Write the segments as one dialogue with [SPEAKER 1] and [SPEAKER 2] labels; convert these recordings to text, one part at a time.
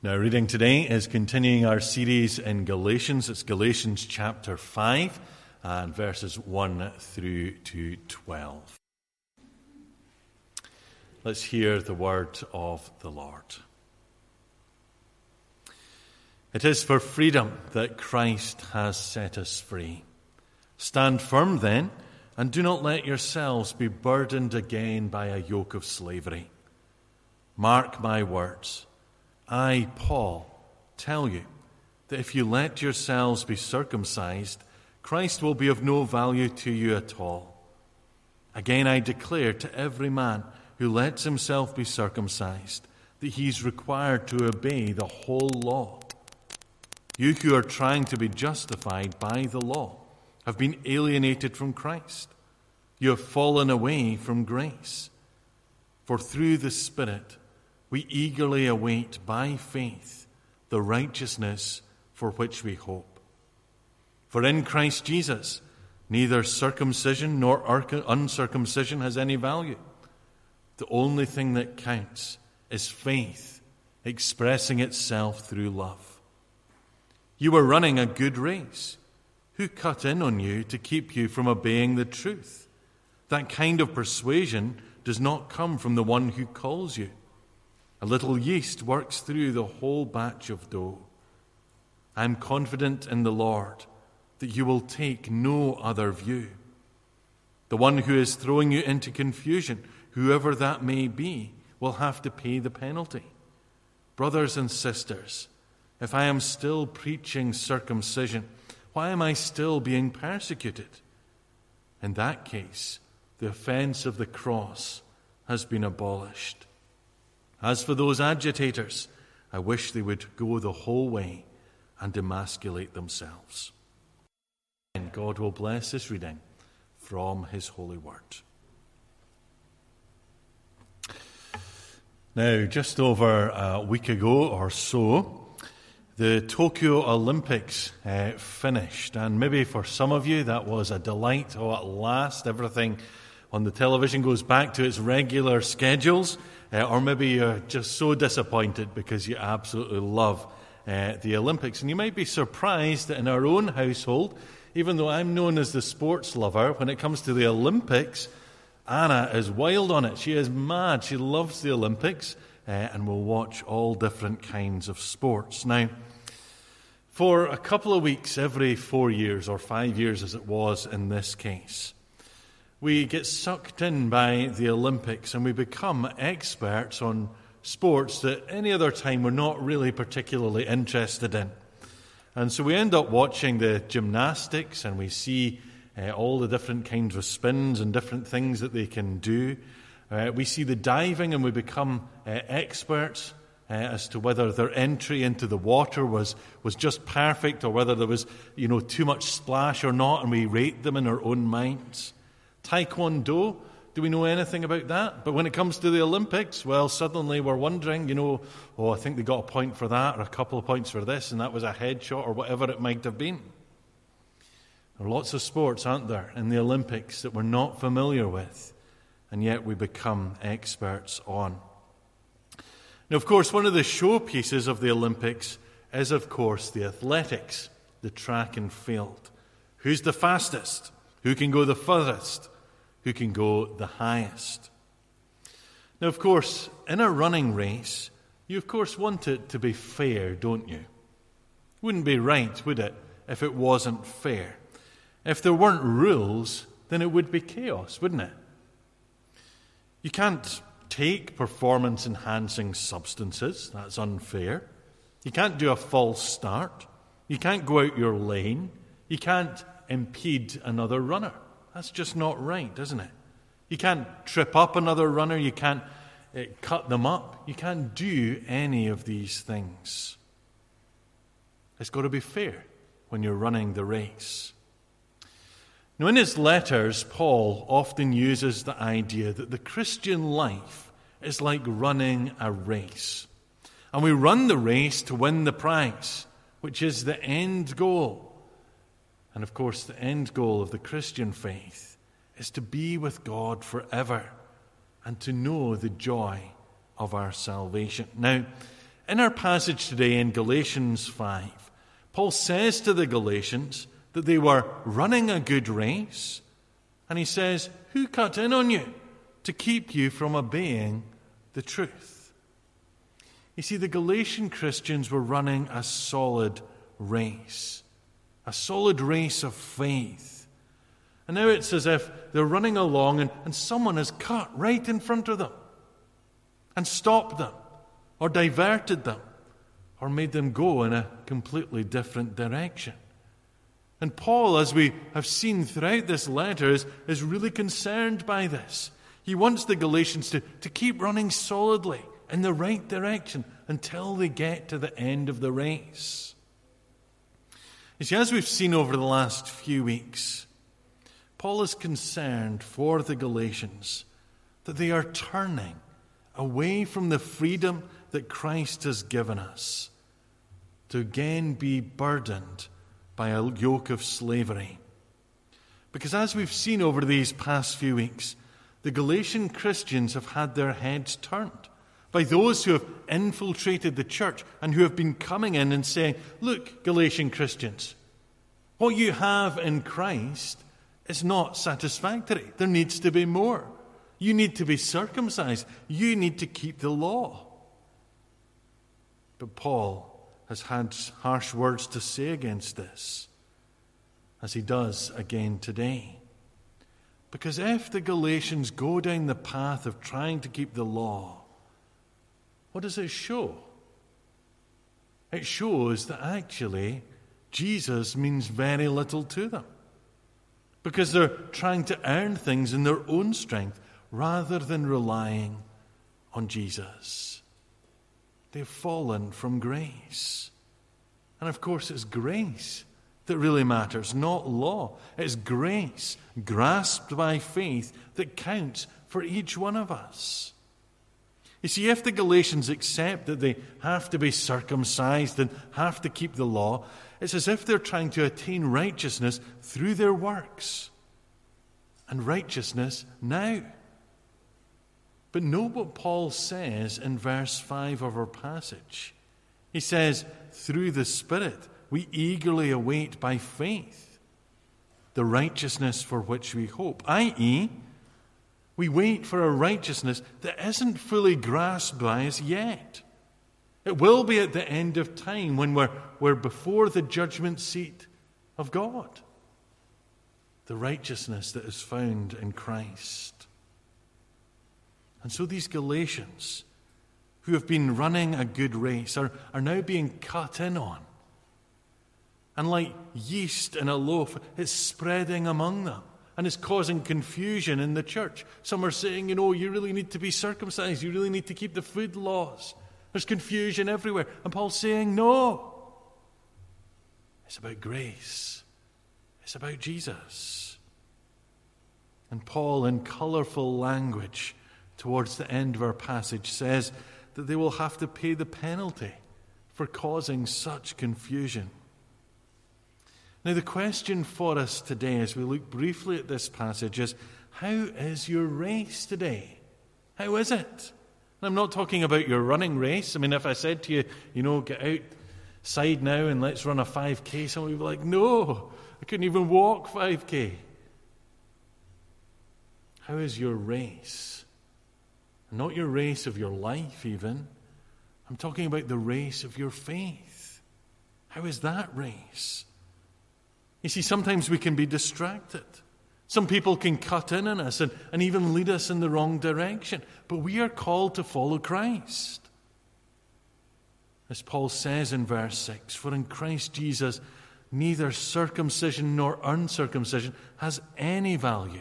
[SPEAKER 1] Now, reading today is continuing our series in Galatians. It's Galatians chapter 5 and verses 1 through to 12. Let's hear the word of the Lord. It is for freedom that Christ has set us free. Stand firm then, and do not let yourselves be burdened again by a yoke of slavery. Mark my words. I, Paul, tell you that if you let yourselves be circumcised, Christ will be of no value to you at all. Again, I declare to every man who lets himself be circumcised that he is required to obey the whole law. You who are trying to be justified by the law have been alienated from Christ. You have fallen away from grace. For through the Spirit, we eagerly await by faith the righteousness for which we hope. For in Christ Jesus, neither circumcision nor uncircumcision has any value. The only thing that counts is faith expressing itself through love. You were running a good race. Who cut in on you to keep you from obeying the truth? That kind of persuasion does not come from the one who calls you. A little yeast works through the whole batch of dough. I am confident in the Lord that you will take no other view. The one who is throwing you into confusion, whoever that may be, will have to pay the penalty. Brothers and sisters, if I am still preaching circumcision, why am I still being persecuted? In that case, the offense of the cross has been abolished. As for those agitators, I wish they would go the whole way and emasculate themselves. And God will bless this reading from His holy word. Now, just over a week ago or so, the Tokyo Olympics uh, finished, and maybe for some of you that was a delight. Oh, at last, everything on the television goes back to its regular schedules. Uh, or maybe you're just so disappointed because you absolutely love uh, the Olympics. And you might be surprised that in our own household, even though I'm known as the sports lover, when it comes to the Olympics, Anna is wild on it. She is mad. She loves the Olympics uh, and will watch all different kinds of sports. Now, for a couple of weeks every four years, or five years as it was in this case, we get sucked in by the Olympics and we become experts on sports that any other time we're not really particularly interested in. And so we end up watching the gymnastics and we see uh, all the different kinds of spins and different things that they can do. Uh, we see the diving and we become uh, experts uh, as to whether their entry into the water was, was just perfect or whether there was you know, too much splash or not, and we rate them in our own minds. Taekwondo, do we know anything about that? But when it comes to the Olympics, well, suddenly we're wondering, you know, oh, I think they got a point for that, or a couple of points for this, and that was a headshot, or whatever it might have been. There are lots of sports, aren't there, in the Olympics that we're not familiar with, and yet we become experts on. Now, of course, one of the showpieces of the Olympics is, of course, the athletics, the track and field. Who's the fastest? Who can go the furthest? Who can go the highest? Now, of course, in a running race, you of course want it to be fair, don't you? Wouldn't be right, would it, if it wasn't fair? If there weren't rules, then it would be chaos, wouldn't it? You can't take performance enhancing substances, that's unfair. You can't do a false start. You can't go out your lane. You can't impede another runner. That's just not right, isn't it? You can't trip up another runner. You can't uh, cut them up. You can't do any of these things. It's got to be fair when you're running the race. Now, in his letters, Paul often uses the idea that the Christian life is like running a race. And we run the race to win the prize, which is the end goal. And of course, the end goal of the Christian faith is to be with God forever and to know the joy of our salvation. Now, In our passage today in Galatians 5, Paul says to the Galatians that they were running a good race, and he says, Who cut in on you to keep you from obeying the truth? You see, the Galatian Christians were running a solid race, a solid race of faith. And now it's as if they're running along and, and someone has cut right in front of them and stopped them or diverted them or made them go in a completely different direction. And Paul, as we have seen throughout this letter, is, is really concerned by this. He wants the Galatians to, to keep running solidly in the right direction until they get to the end of the race. You see, as we've seen over the last few weeks, Paul is concerned for the Galatians that they are turning away from the freedom that Christ has given us to again be burdened by a yoke of slavery. Because as we've seen over these past few weeks, the Galatian Christians have had their heads turned by those who have infiltrated the church and who have been coming in and saying, Look, Galatian Christians, what you have in Christ is not satisfactory. There needs to be more. You need to be circumcised. You need to keep the law. But Paul has had harsh words to say against this, as he does again today. Because if the Galatians go down the path of trying to keep the law, what does it show? It shows that actually Jesus means very little to them. Because they're trying to earn things in their own strength rather than relying on Jesus. They've fallen from grace. And of course, it's grace that really matters, not law. It's grace grasped by faith that counts for each one of us. You see, if the Galatians accept that they have to be circumcised and have to keep the law, it's as if they're trying to attain righteousness through their works. And righteousness now. But note what Paul says in verse 5 of our passage. He says, Through the Spirit, we eagerly await by faith the righteousness for which we hope, i.e., we wait for a righteousness that isn't fully grasped by us yet. It will be at the end of time when we're, we're before the judgment seat of God. The righteousness that is found in Christ. And so these Galatians, who have been running a good race, are, are now being cut in on. And like yeast in a loaf, it's spreading among them and it's causing confusion in the church. Some are saying, you know, you really need to be circumcised, you really need to keep the food laws. There's confusion everywhere. And Paul's saying, no. It's about grace, it's about Jesus. And Paul, in colorful language, towards the end of our passage says that they will have to pay the penalty for causing such confusion. Now, the question for us today, as we look briefly at this passage, is how is your race today? How is it? And I'm not talking about your running race. I mean, if I said to you, you know, get outside now and let's run a 5K, someone would be like, no, I couldn't even walk 5K. How is your race? Not your race of your life, even. I'm talking about the race of your faith. How is that race? You see, sometimes we can be distracted. Some people can cut in on us and, and even lead us in the wrong direction. But we are called to follow Christ. As Paul says in verse 6 For in Christ Jesus, neither circumcision nor uncircumcision has any value.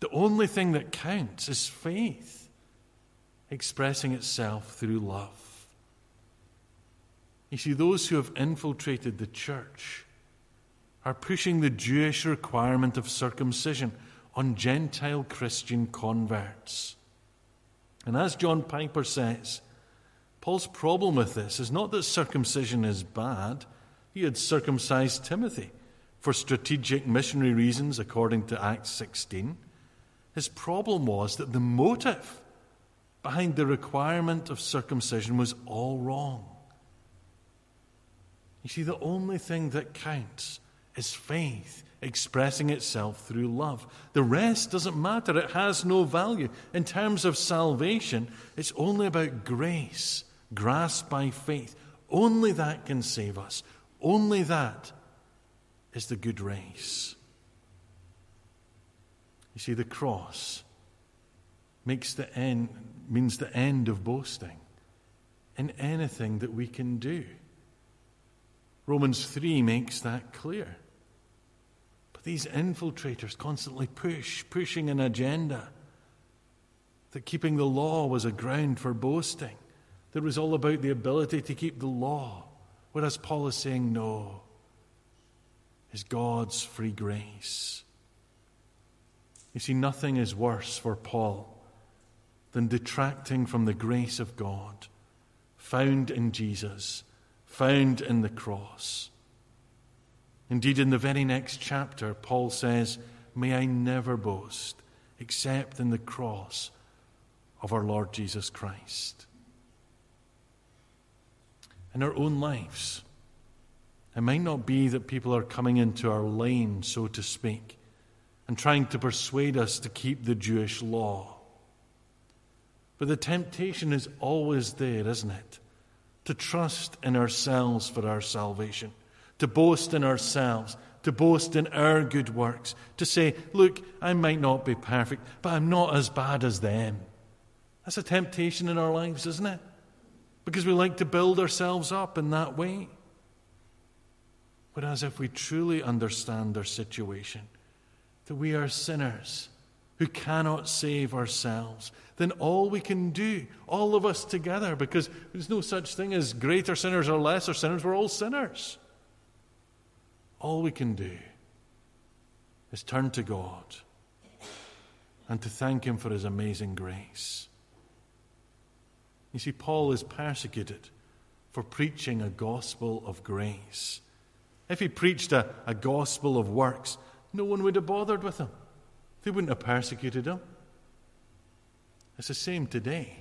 [SPEAKER 1] The only thing that counts is faith expressing itself through love. You see, those who have infiltrated the church are pushing the Jewish requirement of circumcision on Gentile Christian converts. And as John Piper says, Paul's problem with this is not that circumcision is bad. He had circumcised Timothy for strategic missionary reasons, according to Acts 16. His problem was that the motive behind the requirement of circumcision was all wrong. You see, the only thing that counts is faith expressing itself through love. The rest doesn't matter, it has no value. In terms of salvation, it's only about grace, grasped by faith. Only that can save us. Only that is the good race. You see, the cross makes the end, means the end of boasting in anything that we can do. Romans 3 makes that clear. These infiltrators constantly push, pushing an agenda that keeping the law was a ground for boasting, that it was all about the ability to keep the law. Whereas Paul is saying, no, is God's free grace. You see, nothing is worse for Paul than detracting from the grace of God found in Jesus, found in the cross. Indeed, in the very next chapter, Paul says, May I never boast except in the cross of our Lord Jesus Christ. In our own lives, it might not be that people are coming into our lane, so to speak, and trying to persuade us to keep the Jewish law. But the temptation is always there, isn't it? To trust in ourselves for our salvation, to boast in ourselves, to boast in our good works, to say, Look, I might not be perfect, but I'm not as bad as them. That's a temptation in our lives, isn't it? Because we like to build ourselves up in that way. Whereas if we truly understand our situation, that we are sinners who cannot save ourselves, then all we can do, all of us together, because there's no such thing as greater sinners or lesser sinners, we're all sinners. All we can do is turn to God and to thank Him for His amazing grace. You see, Paul is persecuted for preaching a gospel of grace. If he preached a, a gospel of works, no one would have bothered with him. They wouldn't have persecuted him. It's the same today.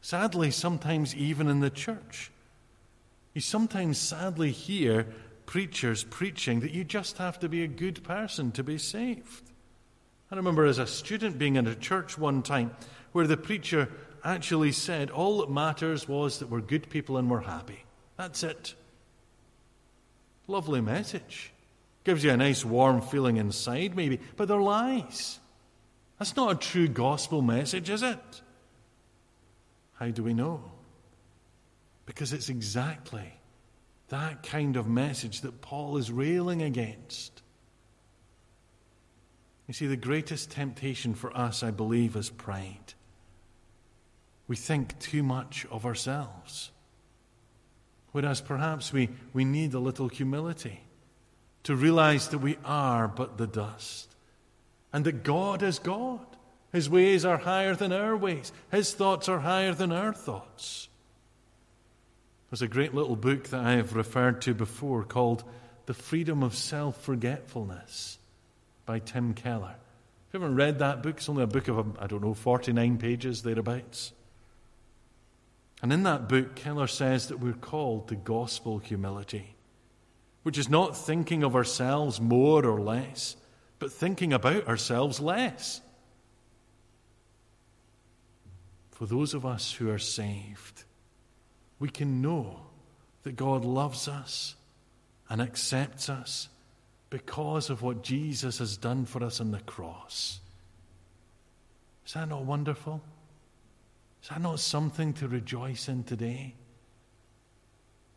[SPEAKER 1] Sadly, sometimes even in the church. You sometimes sadly hear preachers preaching that you just have to be a good person to be saved. I remember as a student being in a church one time where the preacher actually said all that matters was that we're good people and we're happy. That's it. Lovely message. Gives you a nice warm feeling inside, maybe, but they're lies. That's not a true gospel message, is it? How do we know? Because it's exactly that kind of message that Paul is railing against. You see, the greatest temptation for us, I believe, is pride. We think too much of ourselves. Whereas perhaps we, we need a little humility to realize that we are but the dust and that God is God. His ways are higher than our ways, His thoughts are higher than our thoughts. There's a great little book that I have referred to before called The Freedom of Self Forgetfulness by Tim Keller. If you haven't read that book, it's only a book of, I don't know, 49 pages, thereabouts. And in that book, Keller says that we're called to gospel humility, which is not thinking of ourselves more or less, but thinking about ourselves less. For those of us who are saved, we can know that God loves us and accepts us because of what Jesus has done for us on the cross. Is that not wonderful? Is that not something to rejoice in today?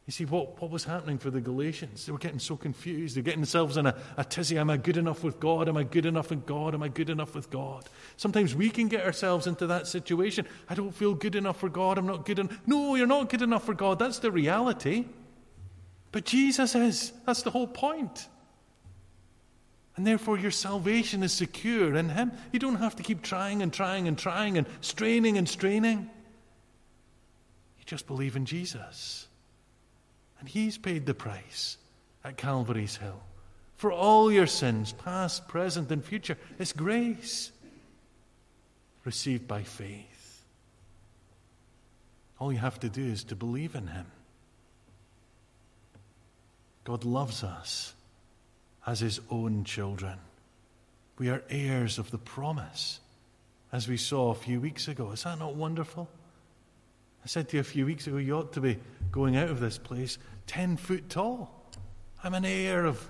[SPEAKER 1] You see, what, what was happening for the Galatians? They were getting so confused. They're getting themselves in a, a tizzy. Am I good enough with God? Am I good enough with God? Am I good enough with God? Sometimes we can get ourselves into that situation. I don't feel good enough for God. I'm not good enough. No, you're not good enough for God. That's the reality. But Jesus is. That's the whole point. And therefore, your salvation is secure in Him. You don't have to keep trying and trying and trying and straining and straining. You just believe in Jesus. And He's paid the price at Calvary's Hill for all your sins, past, present, and future. It's grace received by faith. All you have to do is to believe in Him. God loves us as His own children. We are heirs of the promise, as we saw a few weeks ago. Is that not wonderful? I said to you a few weeks ago, you ought to be going out of this place 10 foot tall. I'm an heir of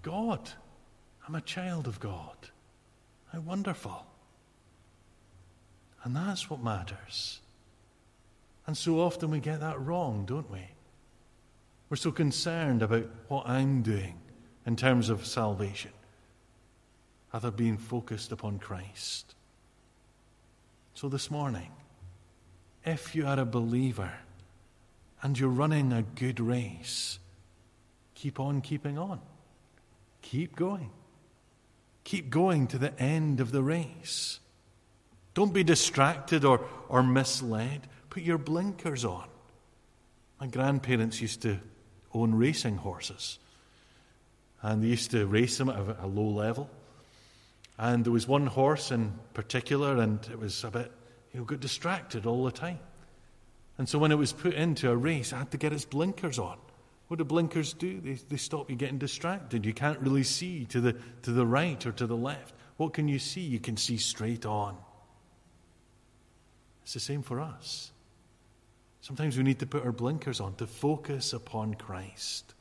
[SPEAKER 1] God, I'm a child of God. How wonderful. And that's what matters. And so often we get that wrong, don't we? We're so concerned about what I'm doing in terms of salvation, rather being focused upon Christ. So this morning, if you are a believer and you're running a good race, keep on keeping on. Keep going. Keep going to the end of the race. Don't be distracted or, or misled. Put your blinkers on. My grandparents used to own racing horses, and they used to race them at a, low level. And there was one horse in particular, and it was a bit, you know, got distracted all the time. And so when it was put into a race, I had to get its blinkers on. What do blinkers do? They, they stop you getting distracted. You can't really see to the, to the right or to the left. What can you see? You can see straight on. It's the same for us. Sometimes we need to put our blinkers on to focus upon Christ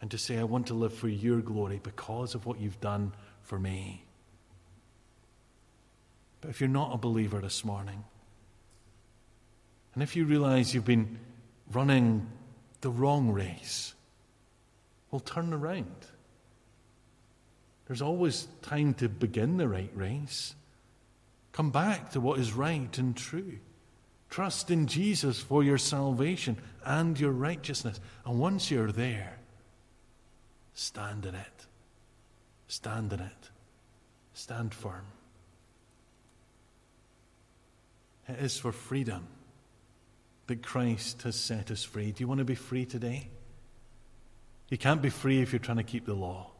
[SPEAKER 1] and to say, I want to live for your glory because of what you've done for me. But if you're not a believer this morning, and if you realize you've been running the wrong race, well, turn around. There's always time to begin the right race. Come back to what is right and true. Trust in Jesus for your salvation and your righteousness. And once you're there, stand in it. Stand in it. Stand firm. It is for freedom that Christ has set us free. Do you want to be free today? You can't be free if you're trying to keep the law.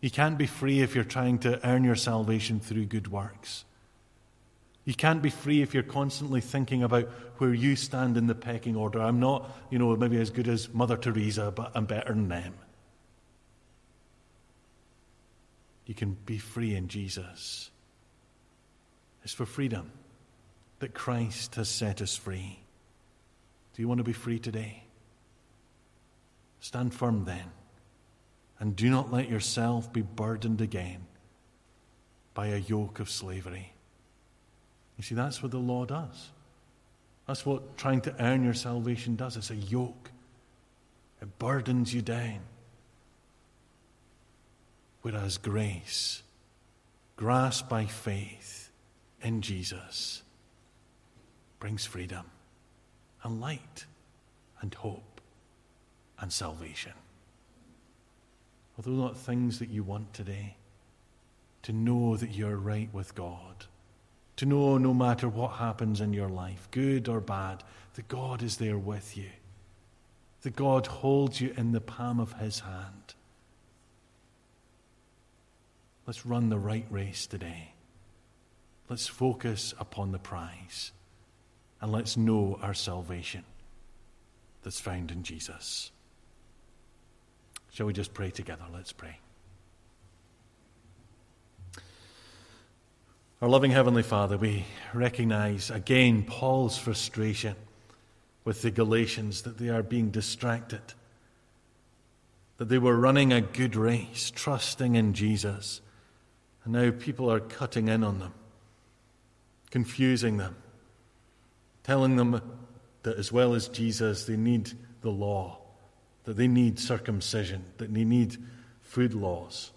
[SPEAKER 1] You can't be free if you're trying to earn your salvation through good works. You can't be free if you're constantly thinking about where you stand in the pecking order. I'm not, you know, maybe as good as Mother Teresa, but I'm better than them. You can be free in Jesus. It's for freedom that Christ has set us free. Do you want to be free today? Stand firm then, and do not let yourself be burdened again by a yoke of slavery. You see, that's what the law does. That's what trying to earn your salvation does. It's a yoke, it burdens you down. Whereas grace, grasped by faith in Jesus, brings freedom and light and hope and salvation. Are those not things that you want today? To know that you're right with God to know no matter what happens in your life, good or bad, that God is there with you, that God holds you in the palm of his hand. Let's run the right race today. Let's focus upon the prize and let's know our salvation that's found in Jesus. Shall we just pray together? Let's pray. Our loving Heavenly Father, we recognize again Paul's frustration with the Galatians that they are being distracted, that they were running a good race, trusting in Jesus, and now people are cutting in on them, confusing them, telling them that as well as Jesus, they need the law, that they need circumcision, that they need food laws.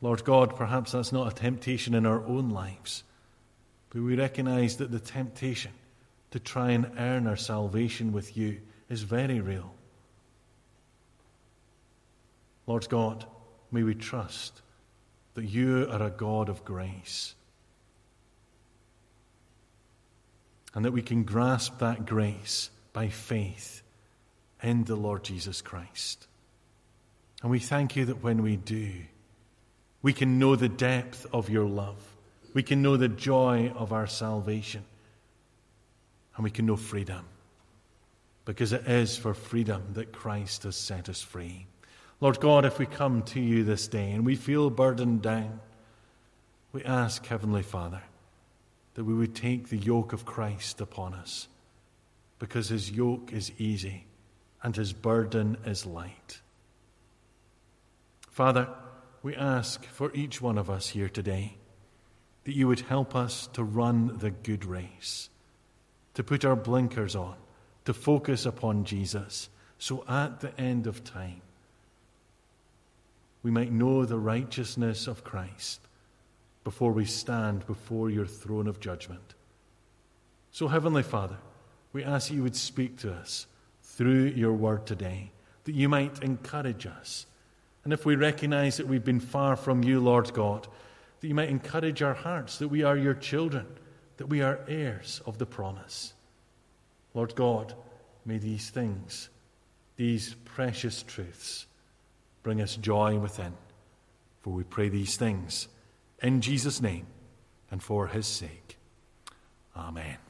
[SPEAKER 1] Lord God, perhaps that's not a temptation in our own lives, but we recognize that the temptation to try and earn our salvation with you is very real. Lord God, may we trust that you are a God of grace and that we can grasp that grace by faith in the Lord Jesus Christ. And we thank you that when we do, we can know the depth of your love. We can know the joy of our salvation. and we can know freedom. Because it is for freedom that Christ has set us free. Lord God, if we come to you this day and we feel burdened down, we ask, Heavenly Father, that we would take the yoke of Christ upon us, because his yoke is easy and his burden is light. Father, we ask for each one of us here today that you would help us to run the good race, to put our blinkers on, to focus upon Jesus, so at the end of time, we might know the righteousness of Christ before we stand before your throne of judgment. So, Heavenly Father, we ask that you would speak to us through your word today, that you might encourage us. And if we recognize that we've been far from you, Lord God, that you might encourage our hearts that we are your children, that we are heirs of the promise. Lord God, may these things, these precious truths, bring us joy within. For we pray these things in Jesus' name and for his sake. Amen.